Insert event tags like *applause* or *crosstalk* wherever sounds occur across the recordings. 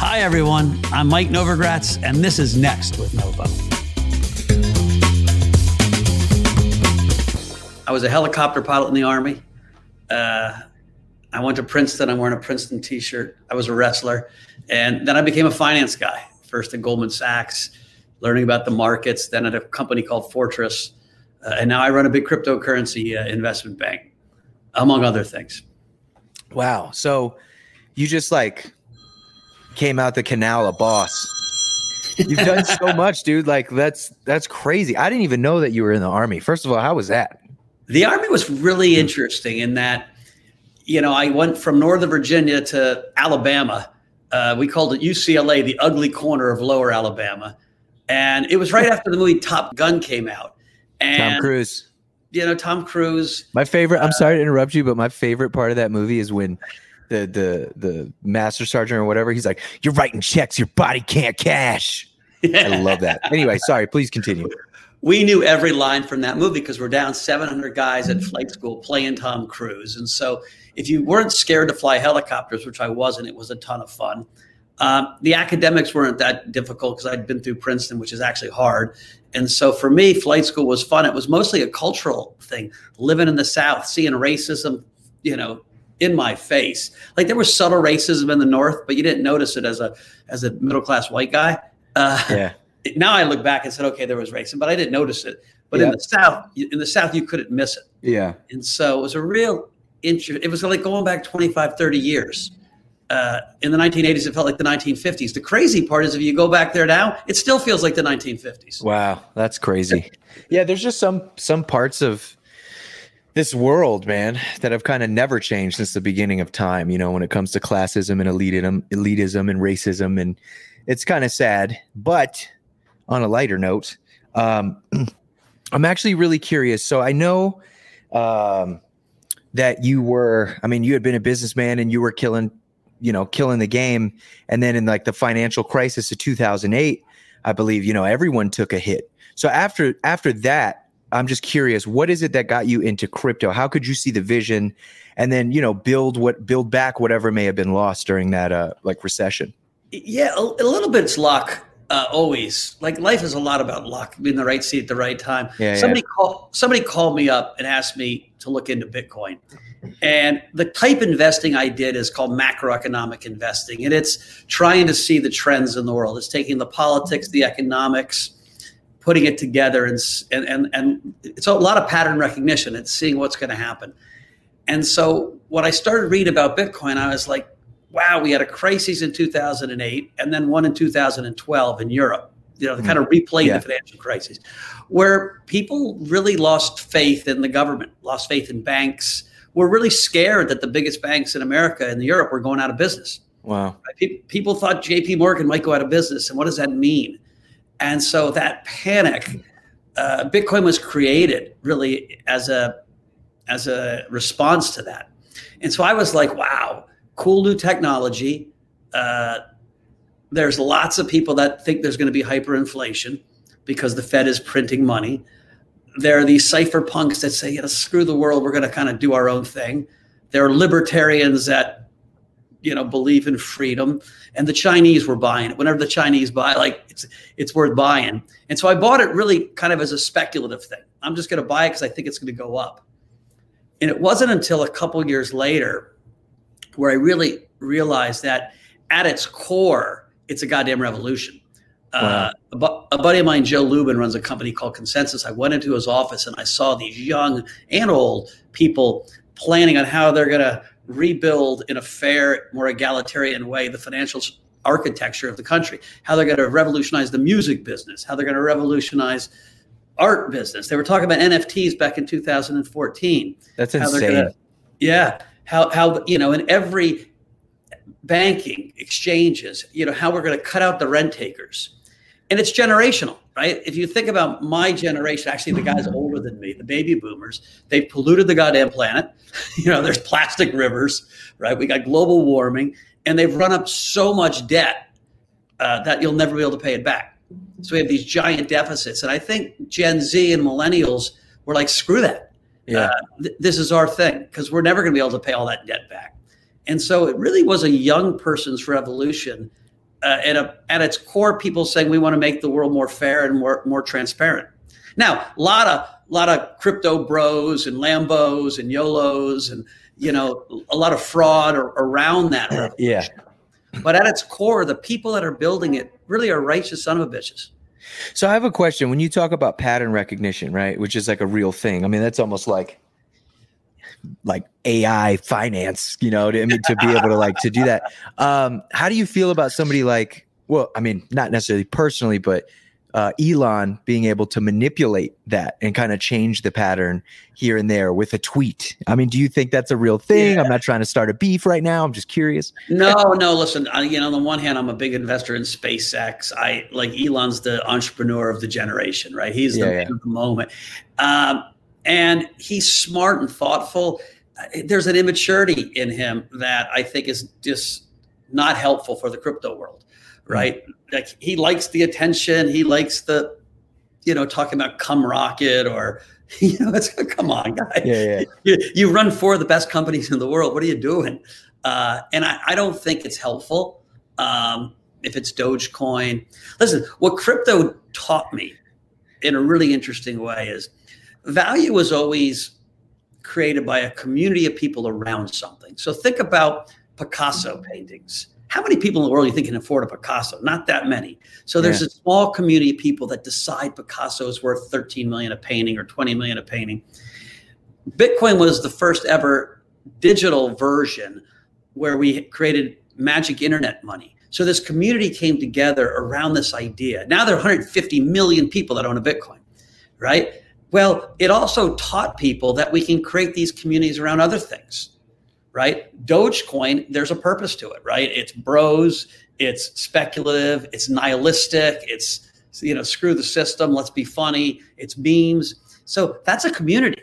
Hi, everyone. I'm Mike Novogratz, and this is Next with Novo. I was a helicopter pilot in the Army. Uh, I went to Princeton. I'm wearing a Princeton t shirt. I was a wrestler. And then I became a finance guy, first at Goldman Sachs, learning about the markets, then at a company called Fortress. Uh, and now I run a big cryptocurrency uh, investment bank, among other things. Wow. So you just like came out the canal a boss. You've done so *laughs* much, dude. Like that's that's crazy. I didn't even know that you were in the army. First of all, how was that? The army was really interesting in that, you know, I went from Northern Virginia to Alabama. Uh, we called it UCLA, the ugly corner of Lower Alabama, and it was right after the movie Top Gun came out. And, Tom Cruise. You know, Tom Cruise. My favorite. I'm uh, sorry to interrupt you, but my favorite part of that movie is when the the the master sergeant or whatever. He's like, "You're writing checks your body can't cash." Yeah. I love that. Anyway, sorry. Please continue. We knew every line from that movie because we're down 700 guys at flight school playing Tom Cruise, and so if you weren't scared to fly helicopters, which I wasn't, it was a ton of fun. Um, the academics weren't that difficult because I'd been through Princeton, which is actually hard. And so for me, flight school was fun. It was mostly a cultural thing, living in the South, seeing racism, you know, in my face. Like there was subtle racism in the North, but you didn't notice it as a as a middle class white guy. Uh, yeah. *laughs* Now I look back and said, okay, there was racism, but I didn't notice it. But in the South, in the South, you couldn't miss it. Yeah. And so it was a real interest. It was like going back 25, 30 years. Uh, in the 1980s, it felt like the 1950s. The crazy part is if you go back there now, it still feels like the 1950s. Wow, that's crazy. yeah, there's just some some parts of this world, man, that have kind of never changed since the beginning of time. You know, when it comes to classism and elitism, elitism and racism, and it's kind of sad. But on a lighter note, um, *clears throat* I'm actually really curious. So I know um, that you were, I mean, you had been a businessman and you were killing, you know, killing the game. And then in like the financial crisis of 2008, I believe, you know, everyone took a hit. So after after that, I'm just curious, what is it that got you into crypto? How could you see the vision and then, you know, build what build back whatever may have been lost during that uh like recession? Yeah, a, a little bit's luck. Uh, always like life is a lot about luck being the right seat at the right time yeah, somebody yeah. called somebody called me up and asked me to look into bitcoin and the type investing i did is called macroeconomic investing and it's trying to see the trends in the world it's taking the politics the economics putting it together and and and, and it's a lot of pattern recognition it's seeing what's going to happen and so when i started reading about bitcoin i was like wow we had a crisis in 2008 and then one in 2012 in europe you know, they kind of mm. replayed yeah. the financial crisis, where people really lost faith in the government, lost faith in banks, were really scared that the biggest banks in America and Europe were going out of business. Wow. People thought JP Morgan might go out of business. And what does that mean? And so that panic, uh, Bitcoin was created really as a as a response to that. And so I was like, wow, cool new technology. Uh, there's lots of people that think there's going to be hyperinflation because the Fed is printing money. There are these cypherpunks that say, you know, screw the world, we're going to kind of do our own thing. There are libertarians that you know believe in freedom. And the chinese were buying it. Whenever the chinese buy like it's it's worth buying. And so i bought it really kind of as a speculative thing. I'm just going to buy it because i think it's going to go up. And it wasn't until a couple years later where i really realized that at its core it's a goddamn revolution. Uh, wow. uh, a, a buddy of mine joe lubin runs a company called ConsenSys. I went into his office and i saw these young and old people planning on how they're going to rebuild in a fair, more egalitarian way the financial architecture of the country, how they're going to revolutionize the music business, how they're going to revolutionize art business. They were talking about NFTs back in 2014. That's insane. Gonna, yeah. How, how, you know, in every banking exchanges, you know, how we're going to cut out the rent takers. And it's generational right? If you think about my generation, actually the guys older than me, the baby boomers, they've polluted the goddamn planet. *laughs* you know, there's plastic rivers, right? We got global warming, and they've run up so much debt uh, that you'll never be able to pay it back. So we have these giant deficits, and I think Gen Z and millennials were like, screw that. Yeah. Uh, th- this is our thing because we're never going to be able to pay all that debt back. And so it really was a young person's revolution uh, at, a, at its core, people saying we want to make the world more fair and more more transparent. Now, a lot of lot of crypto bros and Lambos and YOLOs and you know a lot of fraud around that. yeah. But at its core, the people that are building it really are righteous son of a bitches. So I have a question. When you talk about pattern recognition, right, which is like a real thing, I mean that's almost like like AI finance, you know, to, I mean, to be able to like to do that. Um, how do you feel about somebody like, well, I mean, not necessarily personally, but uh, Elon being able to manipulate that and kind of change the pattern here and there with a tweet. I mean, do you think that's a real thing? Yeah. I'm not trying to start a beef right now. I'm just curious. No, no. Listen, I, you know, on the one hand, I'm a big investor in SpaceX. I like Elon's the entrepreneur of the generation, right? He's the, yeah, yeah. the moment, um, and he's smart and thoughtful. There's an immaturity in him that I think is just not helpful for the crypto world right? Like he likes the attention. He likes the, you know, talking about come rocket or, *laughs* you know, it's come on, guy. Yeah, yeah. You, you run four of the best companies in the world. What are you doing? Uh, and I, I, don't think it's helpful. Um, if it's Dogecoin, listen, what crypto taught me in a really interesting way is value is always created by a community of people around something. So think about Picasso mm-hmm. paintings how many people in the world do you think can afford a Picasso? Not that many. So there's yeah. a small community of people that decide Picasso is worth 13 million a painting or 20 million a painting. Bitcoin was the first ever digital version where we created magic internet money. So this community came together around this idea. Now there are 150 million people that own a Bitcoin, right? Well, it also taught people that we can create these communities around other things right? Dogecoin, there's a purpose to it, right? It's bros, it's speculative, it's nihilistic, it's you know, screw the system, let's be funny, it's memes. So that's a community.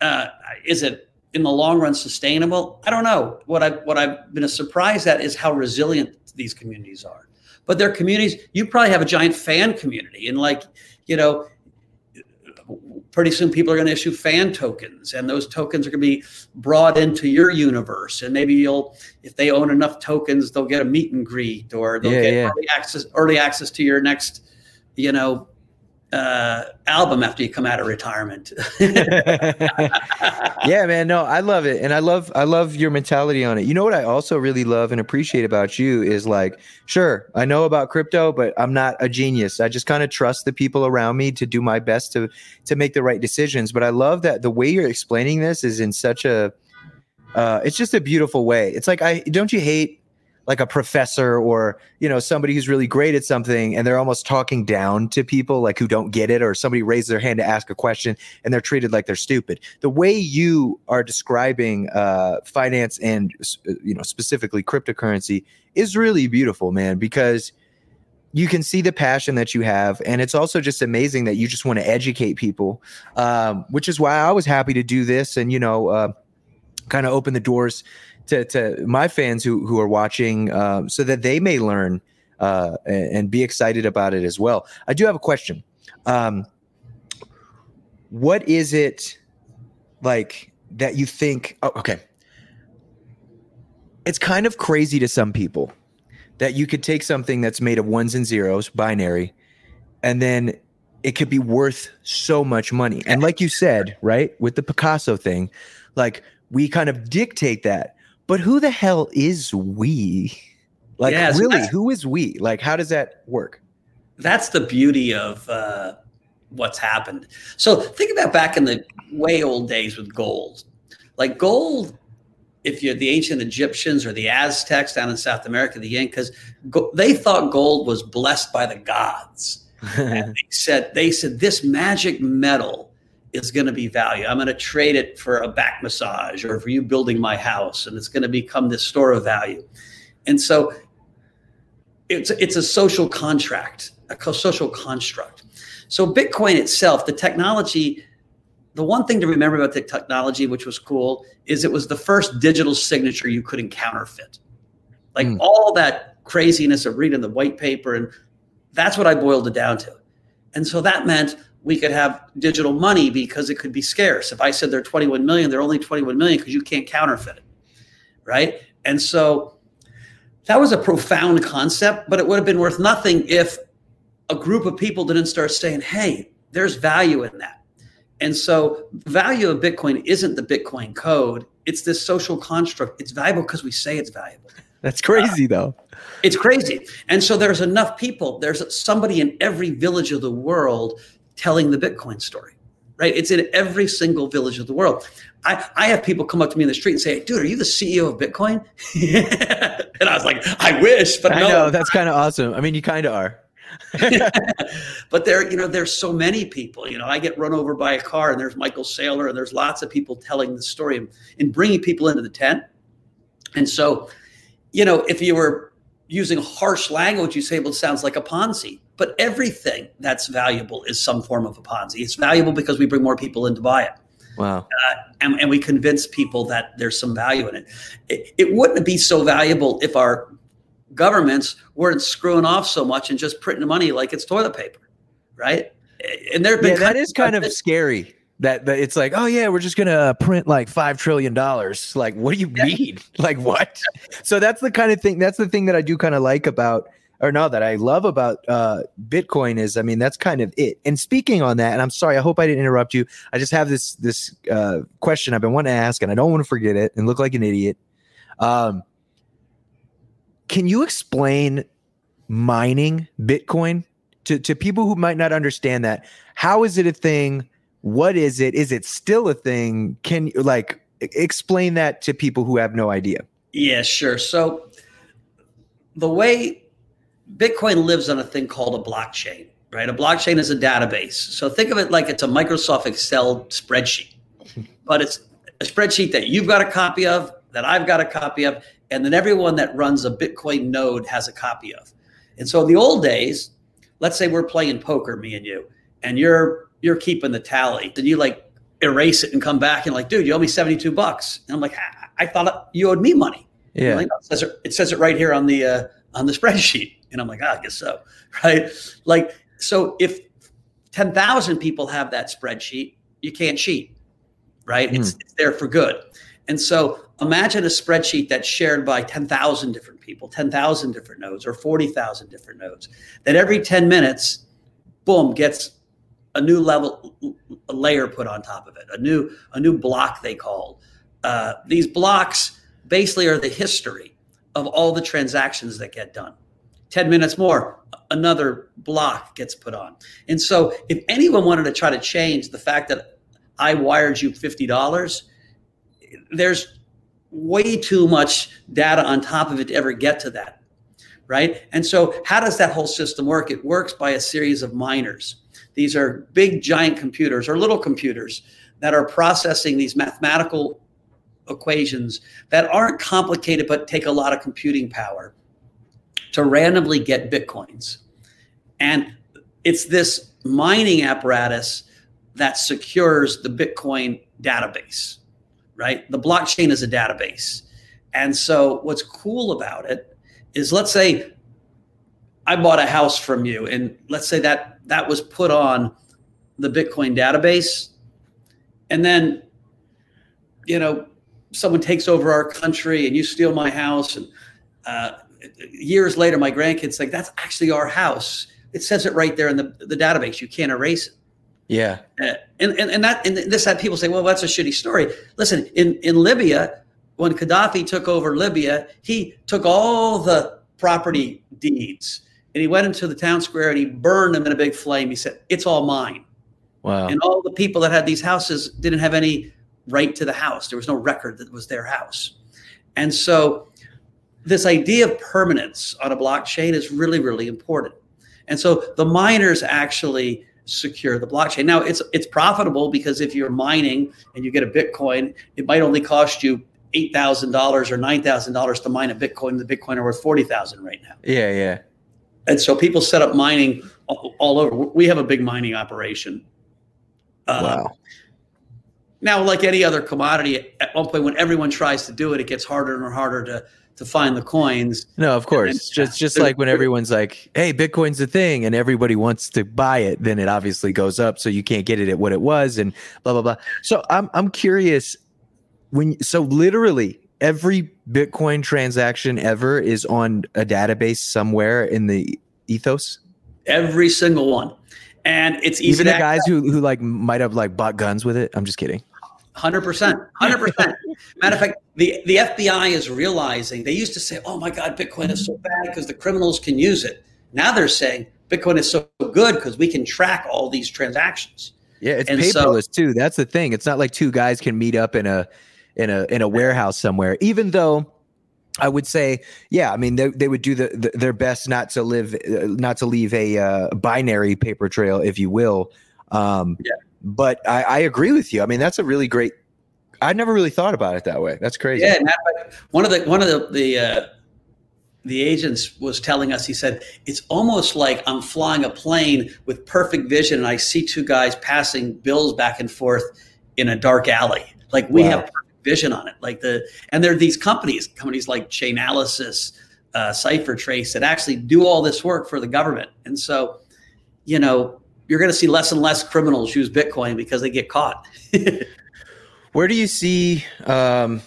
Uh, is it in the long run sustainable? I don't know. What I what I've been surprised at is how resilient these communities are. But they're communities. You probably have a giant fan community, and like you know, pretty soon people are going to issue fan tokens and those tokens are going to be brought into your universe and maybe you'll if they own enough tokens they'll get a meet and greet or they'll yeah, get yeah. early access early access to your next you know uh, album after you come out of retirement. *laughs* yeah, man. No, I love it, and I love I love your mentality on it. You know what I also really love and appreciate about you is like, sure, I know about crypto, but I'm not a genius. I just kind of trust the people around me to do my best to to make the right decisions. But I love that the way you're explaining this is in such a, uh, it's just a beautiful way. It's like I don't you hate like a professor or you know somebody who's really great at something and they're almost talking down to people like who don't get it or somebody raises their hand to ask a question and they're treated like they're stupid. The way you are describing uh, finance and you know specifically cryptocurrency is really beautiful man because you can see the passion that you have and it's also just amazing that you just want to educate people um, which is why i was happy to do this and you know uh, kind of open the doors to, to my fans who, who are watching um, so that they may learn uh, and, be excited about it as well. I do have a question. Um, what is it like that you think? Oh, okay. It's kind of crazy to some people that you could take something that's made of ones and zeros, binary, and then it could be worth so much money. And like you said, right, with the Picasso thing, like we kind of dictate that but who the hell is we? Like, yeah, really, who is we? Like, how does that work? That's the beauty of uh, what's happened. So think about back in the way old days with gold. Like gold, if you're the ancient Egyptians or the Aztecs down in South America, the Incas, go, they thought gold was blessed by the gods. *laughs* and they said they said this magic metal is going to be value. I'm going to trade it for a back massage or for you building my house, and it's going to become this store of value. And so it's it's a social contract, a social construct. So Bitcoin itself, the technology, the one thing to remember about the technology, which was cool, is it was the first digital signature you couldn't counterfeit. Like mm. all that craziness of reading the white paper, and that's what I boiled it down to. And so that meant we could have digital money because it could be scarce. If I said they're 21 million, they're only 21 million because you can't counterfeit it. Right. And so that was a profound concept, but it would have been worth nothing if a group of people didn't start saying, hey, there's value in that. And so, value of Bitcoin isn't the Bitcoin code, it's this social construct. It's valuable because we say it's valuable. That's crazy, uh, though. It's crazy. And so, there's enough people, there's somebody in every village of the world telling the Bitcoin story, right? It's in every single village of the world. I, I have people come up to me in the street and say, dude, are you the CEO of Bitcoin? *laughs* and I was like, I wish, but I no. know that's kind of awesome. I mean, you kind of are. *laughs* *laughs* but there, you know, there's so many people. You know, I get run over by a car, and there's Michael Saylor, and there's lots of people telling the story and, and bringing people into the tent. And so, you know, if you were using harsh language, you say, well, it sounds like a Ponzi. But everything that's valuable is some form of a Ponzi. It's valuable because we bring more people in to buy it. Wow. Uh, and, and, we convince people that there's some value in it. it. It wouldn't be so valuable if our governments weren't screwing off so much and just printing money like it's toilet paper, right? And there have yeah, that is kind of scary. That, that it's like, oh yeah, we're just gonna print like five trillion dollars. Like, what do you yeah. mean? *laughs* Like what? so that's the kind of thing. That's the thing that I do kind of like about or no, that I love about uh, Bitcoin is, I mean, that's kind of it. And speaking on that, and I'm sorry, I hope I didn't interrupt you. I just have this this uh, question I've been wanting to ask, and I don't want to forget it and look like an idiot. Um, can you explain mining Bitcoin to, to people who might not understand that? How is it a thing? What is it? Is it still a thing? Can you like explain that to people who have no idea? Yeah, sure. So the way Bitcoin lives on a thing called a blockchain, right? A blockchain is a database. So think of it like it's a Microsoft Excel spreadsheet, *laughs* but it's a spreadsheet that you've got a copy of, that I've got a copy of, and then everyone that runs a Bitcoin node has a copy of. And so in the old days, let's say we're playing poker, me and you, and you're you're keeping the tally. Then you like erase it and come back and like, dude, you owe me 72 bucks. And I'm like, I thought you owed me money. Yeah. Like, it, says it, it, says it, right here on the uh, on the *laughs* spreadsheet. And I'm like, oh, I guess so. *laughs* Right. Like, so if 10,000 people have that spreadsheet, you can't cheat. Right. Mm. It's, it's there for good. And so imagine a spreadsheet that's shared by 10,000 different people, 10,000 different nodes, or 40,000 different nodes, that every 10 minutes, boom, gets a new level, a layer put on top of it, a new, a new block they call. Uh, these blocks basically are the history of all the transactions that get done. 10 minutes more, another block gets put on. And so if anyone wanted to try to change the fact that I wired you $50, there's way too much data on top of it to ever get to that. Right. And so, how does that whole system work? It works by a series of miners. These are big, giant computers or little computers that are processing these mathematical equations that aren't complicated but take a lot of computing power to randomly get bitcoins. And it's this mining apparatus that secures the Bitcoin database right? The blockchain is a database. And so what's cool about it is let's say I bought a house from you and let's say that that was put on the Bitcoin database and then you know someone takes over our country and you steal my house and uh, years later my grandkids think that's actually our house it says it right there in the, the database you can't erase it yeah. Uh, and, and, and that, and this had people say, well, that's a shitty story. Listen, in, in Libya, when Gaddafi took over Libya, he took all the property deeds and he went into the town square and he burned them in a big flame. He said, it's all mine. Wow. And all the people that had these houses didn't have any right to the house. There was no record that was their house. And so this idea of permanence on a blockchain is really, really important. And so the miners actually secure the blockchain. Now it's it's profitable because if you're mining and you get a Bitcoin, it might only cost you eight thousand dollars or nine thousand dollars to mine a Bitcoin. The Bitcoin are worth forty thousand right now. Yeah, yeah. And so people set up mining all, all over. We have a big mining operation. Uh, wow. Now, like any other commodity, at one point when everyone tries to do it, it gets harder and harder to to find the coins. No, of course. Then, just *laughs* just like when everyone's like, "Hey, Bitcoin's a thing," and everybody wants to buy it, then it obviously goes up. So you can't get it at what it was, and blah blah blah. So I'm I'm curious when so literally every Bitcoin transaction ever is on a database somewhere in the ethos? Every single one. And it's easy Even the guys who, who like might have like bought guns with it. I'm just kidding. Hundred percent, hundred percent. *laughs* Matter of fact, the the FBI is realizing they used to say, "Oh my God, Bitcoin is so bad because the criminals can use it." Now they're saying Bitcoin is so good because we can track all these transactions. Yeah, it's and paperless so, too. That's the thing. It's not like two guys can meet up in a in a in a warehouse somewhere. Even though I would say, yeah, I mean, they, they would do the, the, their best not to live, uh, not to leave a uh, binary paper trail, if you will. Um, yeah. But I, I, agree with you. I mean, that's a really great. I never really thought about it that way. That's crazy. Yeah, one of the one of the the uh, the agents was telling us. He said it's almost like I'm flying a plane with perfect vision, and I see two guys passing bills back and forth in a dark alley. Like we wow. have vision on it. Like the and there are these companies, companies like Chainalysis, uh, CipherTrace, that actually do all this work for the government. And so, you know, you're going to see less and less criminals use Bitcoin because they get caught. *laughs* Where do you see? Um,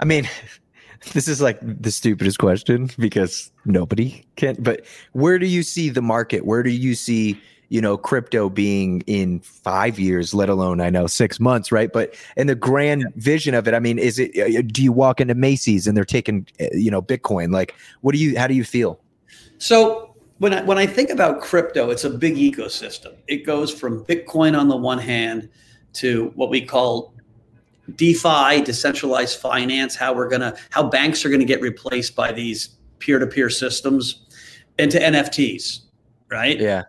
I mean, *laughs* this is like the stupidest question because nobody can. But where do you see the market? Where do you see? you know crypto being in five years let alone i know six months right but in the grand yeah. vision of it i mean is it uh, do you walk into macy's and they're taking uh, you know bitcoin like what do you how do you feel so when I, when I think about crypto it's a big ecosystem it goes from bitcoin on the one hand to what we call defi decentralized finance how we're to how banks are going to get replaced by these peer-to-peer systems into nfts right yeah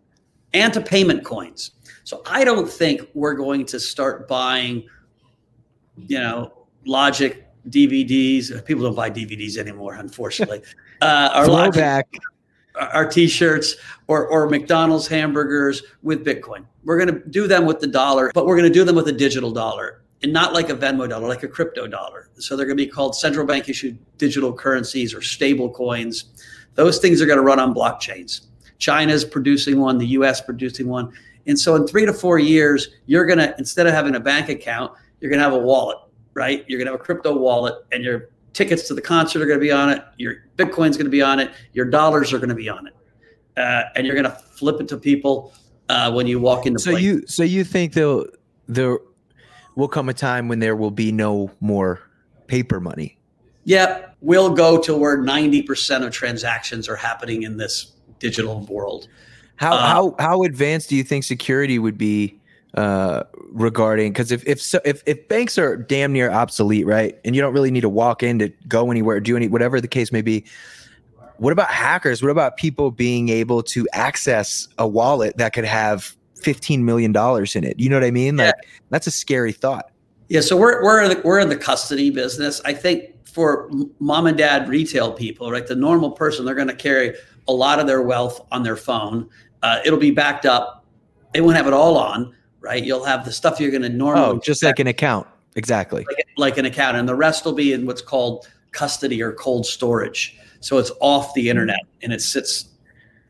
and to payment coins. So I don't think we're going to start buying, you know, Logic DVDs. People don't buy DVDs anymore, unfortunately. *laughs* Uh, our Logic, our T-shirts or or McDonald's hamburgers with Bitcoin. We're going to do them with the dollar, but we're going to do them with a digital dollar and not like a Venmo dollar, like a crypto dollar. So they're going to be called central bank issued digital currencies or stable coins. Those things are going to run on blockchains. China's producing one, the US producing one. And so in three to four years, you're going to, instead of having a bank account, you're going to have a wallet, right? You're going to have a crypto wallet and your tickets to the concert are going to be on it. Your Bitcoin's going to be on it. Your dollars are going to be on it. Uh, and you're going to flip it to people uh, when you walk into so place. you so you think there there will come a time when there will be no more paper money yeah we'll go to where 90% of transactions are happening in this digital world. How uh, how how advanced do you think security would be uh, regarding? Because if if so, if if banks are damn near obsolete, right, and you don't really need to walk in to go anywhere, do any whatever the case may be. What about hackers? What about people being able to access a wallet that could have fifteen million dollars in it? You know what I mean? Like yeah. that's a scary thought. Yeah, so we're we're in the, we're in the custody business. I think for mom and dad retail people, right, the normal person, they're going to carry a lot of their wealth on their phone. Uh, it'll be backed up. They won't have it all on, right? You'll have the stuff you're going to normally. Oh, just like an account. Exactly. Like, like, an account. And the rest will be in what's called custody or cold storage. So it's off the internet and it sits,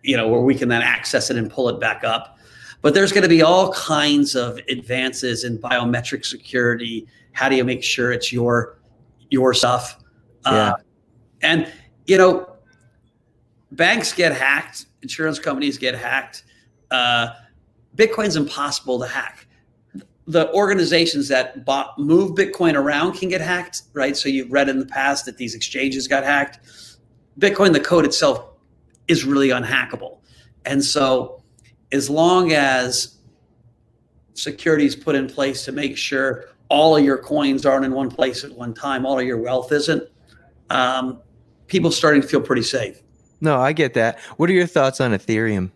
you know, where we can then access it and pull it back up. But there's going to be all kinds of advances in biometric security. How do you make sure it's your your stuff? Yeah. Uh, and you know, banks get hacked, insurance companies get hacked. Uh, Bitcoin's impossible to hack. The organizations that bought, move Bitcoin around can get hacked, right? So you've read in the past that these exchanges got hacked. Bitcoin, the code itself, is really unhackable. And so, as long as security is put in place to make sure all of your coins aren't in one place at one time, all of your wealth isn't, um, people starting to feel pretty safe. No, I get that. What are your thoughts on Ethereum?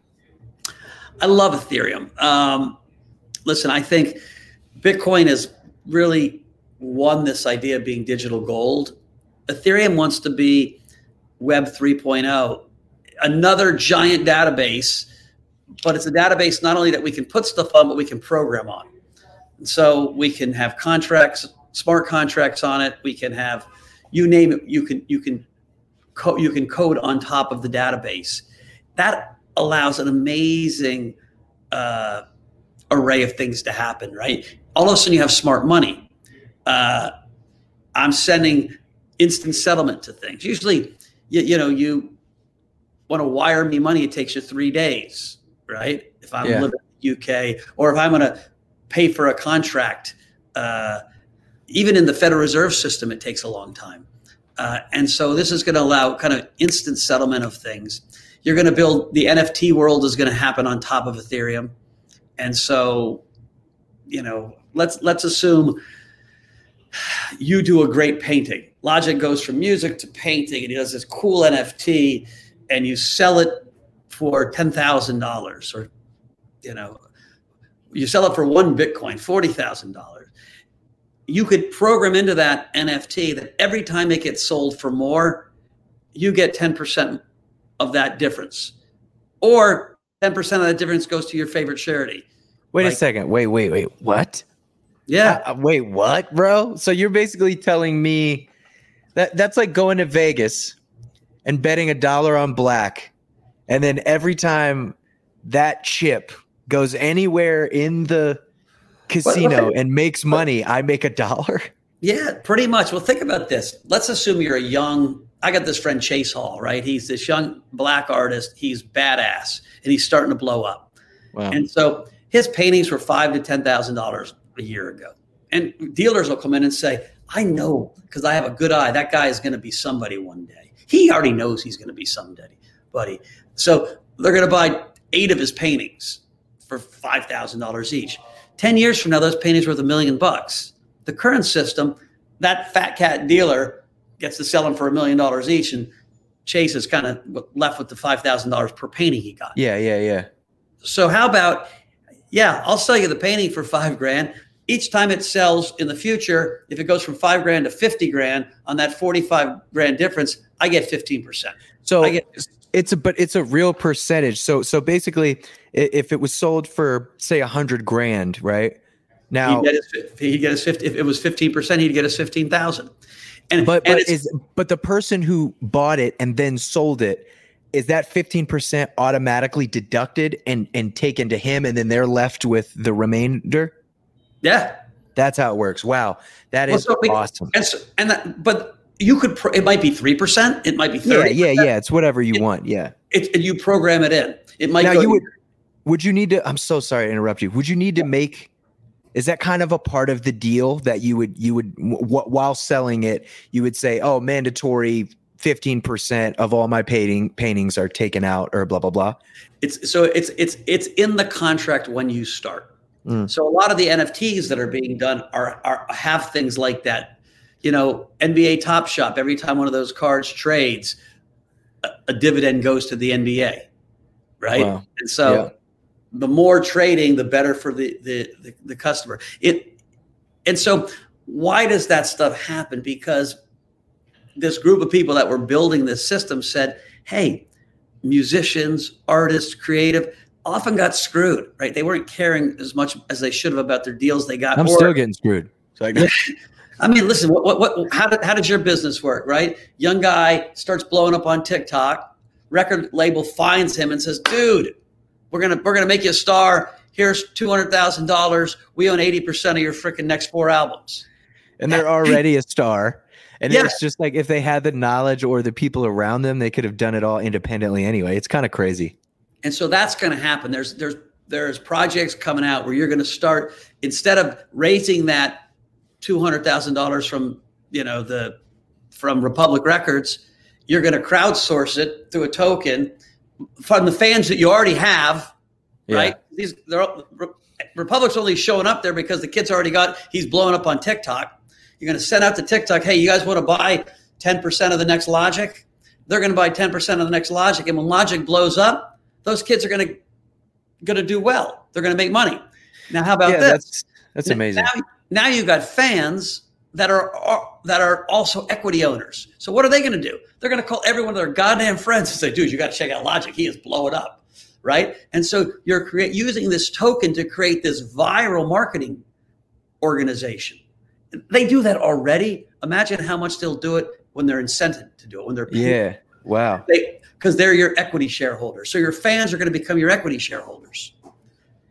I love Ethereum. Um, listen, I think Bitcoin has really won this idea of being digital gold. Ethereum wants to be Web 3.0, another giant database, but it's a database not only that we can put stuff on, but we can program on. And so we can have contracts, smart contracts on it. We can have, you name it, you can you can co- you can code on top of the database. That allows an amazing uh, array of things to happen, right? All of a sudden, you have smart money. Uh, I'm sending instant settlement to things. Usually, you, you know, you want to wire me money, it takes you three days, right? If I'm yeah. living in the UK or if I'm going to pay for a contract, uh, even in the Federal Reserve System, it takes a long time. Uh, and so this is going to allow kind of instant settlement of things. You're going to build the NFT world is going to happen on top of Ethereum, and so you know let's let's assume you do a great painting. Logic goes from music to painting, and he does this cool NFT, and you sell it for ten thousand dollars, or you know, you sell it for one Bitcoin, forty thousand dollars you could program into that NFT that every time it gets sold for more, you get 10% of that difference. Or 10% of that difference goes to your favorite charity. Wait like, a second. Wait, wait, wait. What? Yeah. Uh, wait, what, bro? So you're basically telling me that that's like going to Vegas and betting a dollar on black. And then every time that chip goes anywhere in the casino and makes money, I make a dollar. Yeah, pretty much. Well, think about this. Let's assume you're a young. I got this friend Chase Hall, right? He's this young black artist. He's badass, and he's starting to blow up. Wow. And so his paintings were five to ten thousand dollars a year ago. And dealers will come in and say, "I know because I have a good eye. That guy is going to be somebody one day. He already knows he's going to be somebody, buddy." So they're going to buy eight of his paintings for five thousand dollars each. 10 years from now, those paintings worth a million bucks. The current system, that fat cat dealer gets to sell them for a million dollars each, and Chase is kind of left with the $5,000 per painting he got. Yeah, yeah, yeah. So, how about, yeah, I'll sell you the painting for five grand. Each time it sells in the future, if it goes from five grand to 50 grand on that 45 grand difference, I get 15%. So, I get it's a but it's a real percentage. So so basically, if it was sold for say a hundred grand, right now he'd get, his, he'd get his fifty. If it was fifteen percent, he'd get his fifteen thousand. And but and but is but the person who bought it and then sold it is that 15% automatically deducted and and taken to him and then they're left with the remainder? Yeah. That's how it works. Wow. That well, is so awesome. and, so, and that, but you could pro- it might be 3% it might be 30 yeah yeah yeah it's whatever you it, want yeah. It, you program it in. It might now you would would you need to i'm so sorry to interrupt you. Would you need to make is that kind of a part of the deal that you would you would w- while selling it you would say oh mandatory 15% of all my painting paintings are taken out or blah blah blah it's so it's it's it's in the contract when you start mm. so a lot of the nfts that are being done are, are have things like that you know, NBA Top Shot, every time one of those cards trades, a, a dividend goes to the NBA, right? Wow. And so yeah. The more trading, the better for the, the, the, the customer. It and so why does that stuff happen? Because this group of people that were building this system said, hey, musicians, artists, creative, often got screwed, right? They weren't caring as much as they should have about their deals they got. I'm or, still getting screwed. So I *laughs* I mean, listen, what, what, what, how, did, how did your business work, right? Young guy starts blowing up on TikTok. Record label finds him and says, dude, we're to, we're to make you a star. Here's $200,000. We own 80% of your freaking next four albums. And they're already a star. And yeah. it's just like if they had the knowledge or the people around them, they could have done it all independently anyway. It's kind of crazy. And so that's going to happen. There's, there's, there's projects coming out where you're going to start instead of raising that two hundred thousand dollars from you know the from Republic Records, you're going to crowdsource it through a token from the fans that you already have, yeah. right? These they're Republic's only showing up there because the kid's already got he's blowing up on TikTok. You're going to send out to TikTok, hey, you guys want to buy 10% of the next Logic? They're going to buy 10% of the next Logic, and when Logic blows up, those kids are going to going to do well. They're going to make money. Now, how about yeah, this? That's, that's amazing. Now, now you've got fans that are, are that are also equity owners. So what are they going to do? They're going to call every one of their goddamn friends and say, "Dude, you got to check out Logic. He is blowing up." Right? And so you're create, using this token to create this viral marketing organization. They do that already. Imagine how much they'll do it when they're incented to do it. When they're paid. yeah, wow. Because they, they're your equity shareholders. So your fans are going to become your equity shareholders.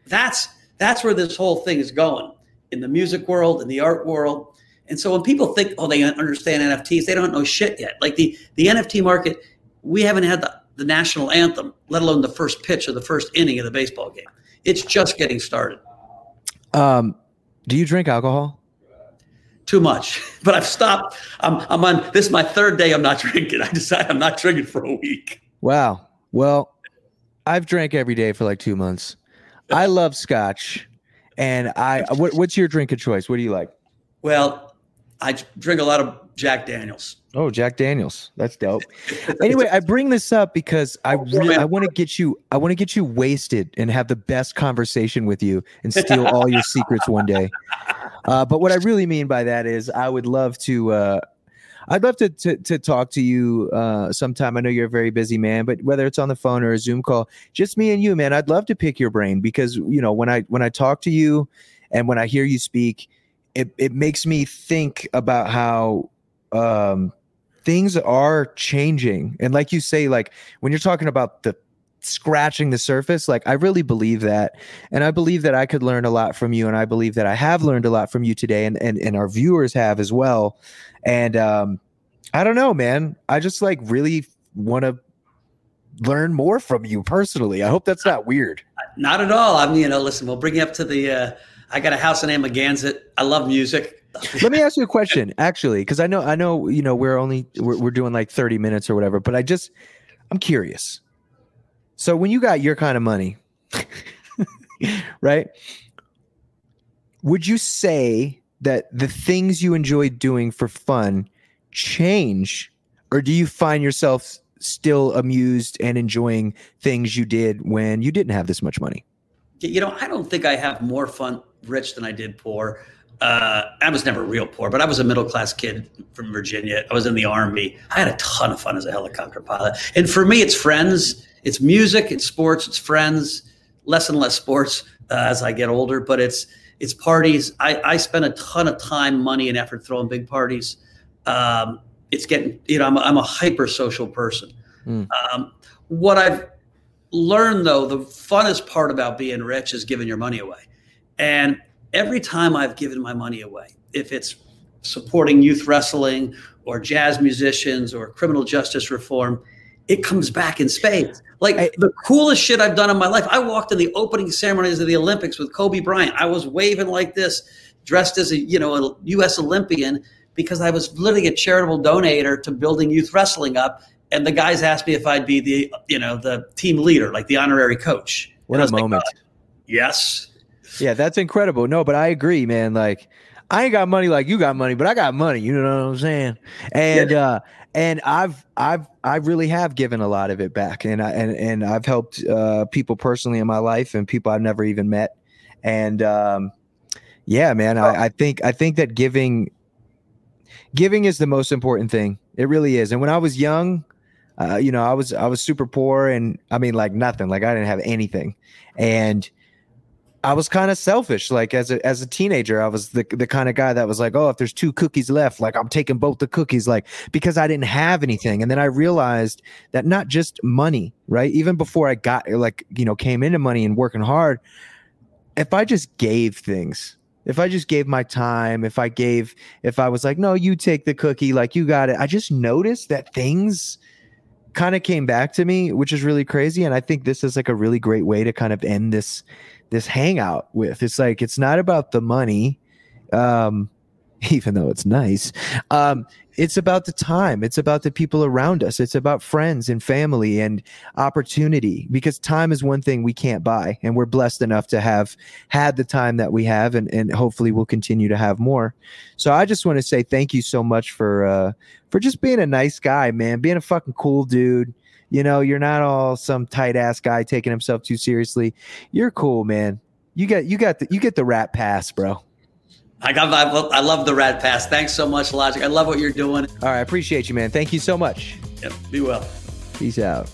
That's that's where this whole thing is going in the music world, in the art world. And so when people think, oh, they understand NFTs, they don't know shit yet. Like the the NFT market, we haven't had the, the national anthem, let alone the first pitch of the first inning of the baseball game. It's just getting started. Um, do you drink alcohol? Too much, *laughs* but I've stopped. I'm I'm on this is my third day. I'm not *laughs* drinking. I decided I'm not drinking for a week. Wow. Well, I've drank every day for like two months. I love scotch, and I. What, what's your drink of choice? What do you like? Well, I drink a lot of Jack Daniels. Oh, Jack Daniels. That's dope. *laughs* anyway, I bring this up because I oh, really I want to get you I want to get you wasted and have the best conversation with you and steal all your secrets one day. *laughs* Uh, but what I really mean by that is I would love to uh, I'd love to, to, to talk to you uh, sometime. I know you're a very busy man, but whether it's on the phone or a Zoom call, just me and you, man. I'd love to pick your brain because you know when I when I talk to you and when I hear you speak, it it makes me think about how um, things are changing. And like you say, like when you're talking about the scratching the surface, like I really believe that. And I believe that I could learn a lot from you. And I believe that I have learned a lot from you today and and, and our viewers have as well. And um, I don't know, man. I just like really want to learn more from you personally. I hope that's not weird. Not at all. I'm, you know, listen, we'll bring you up to the uh I got a house in Amagansett. I love music. *laughs* Let me ask you a question, actually, because I know I know you know we're only we're, we're doing like thirty minutes or whatever, but I just I'm curious. So when you got your kind of money, *laughs* right? Would you say that the things you enjoy doing for fun change, or do you find yourself still amused and enjoying things you did when you didn't have this much money? You know, I don't think I have more fun rich than I did poor uh, I was never real poor, but I was a middle class kid from Virginia. I was in the army. I had a ton of fun as a helicopter pilot. And for me, it's friends, it's music, it's sports, it's friends. Less and less sports uh, as I get older, but it's it's parties. I, I spend a ton of time, money, and effort throwing big parties. Um, it's getting you know I'm a, I'm a hyper social person. Mm. Um, what I've learned though, the funnest part about being rich is giving your money away, and every time I've given my money away, if it's supporting youth wrestling or jazz musicians or criminal justice reform, it comes back in spades. Like I, the coolest shit I've done in my life. I walked in the opening ceremonies of the Olympics with Kobe Bryant. I was waving like this, dressed as a you know a U.S. Olympian because I was literally a charitable donator to building youth wrestling up. And the guys asked me if I'd be the you know the team leader, like the honorary coach. What a moment! Like, yes, yeah, that's incredible. No, but I agree, man. Like, I ain't got money like you got money, but I got money. You know what I'm saying? And yeah. uh, and I've I've I really have given a lot of it back, and I and and I've helped uh, people personally in my life and people I've never even met. And um, yeah, man, I, I think I think that giving giving is the most important thing. It really is. And when I was young, uh, you know, I was I was super poor, and I mean, like nothing. Like I didn't have anything, and I was kind of selfish. Like as a as a teenager, I was the the kind of guy that was like, oh, if there's two cookies left, like I'm taking both the cookies, like because I didn't have anything. And then I realized that not just money, right? Even before I got like you know came into money and working hard, if I just gave things, if I just gave my time, if I gave, if I was like, no, you take the cookie, like you got it. I just noticed that things kind of came back to me, which is really crazy. And I think this is like a really great way to kind of end this this hangout with. It's like it's not about the money, um, *laughs* even though it's nice. Um, it's about the time. It's about the people around us. It's about friends and family and opportunity. Because time is one thing we can't buy, and we're blessed enough to have had the time that we have, and and hopefully we'll continue to have more. So I just want to say thank you so much for uh, for just being a nice guy, man, being a fucking cool dude you know, you're not all some tight ass guy taking himself too seriously. You're cool, man. You get you got the you get the rat pass, bro. I got I love the rat pass. Thanks so much, Logic. I love what you're doing. All right, I appreciate you, man. Thank you so much. Yep. Be well. Peace out.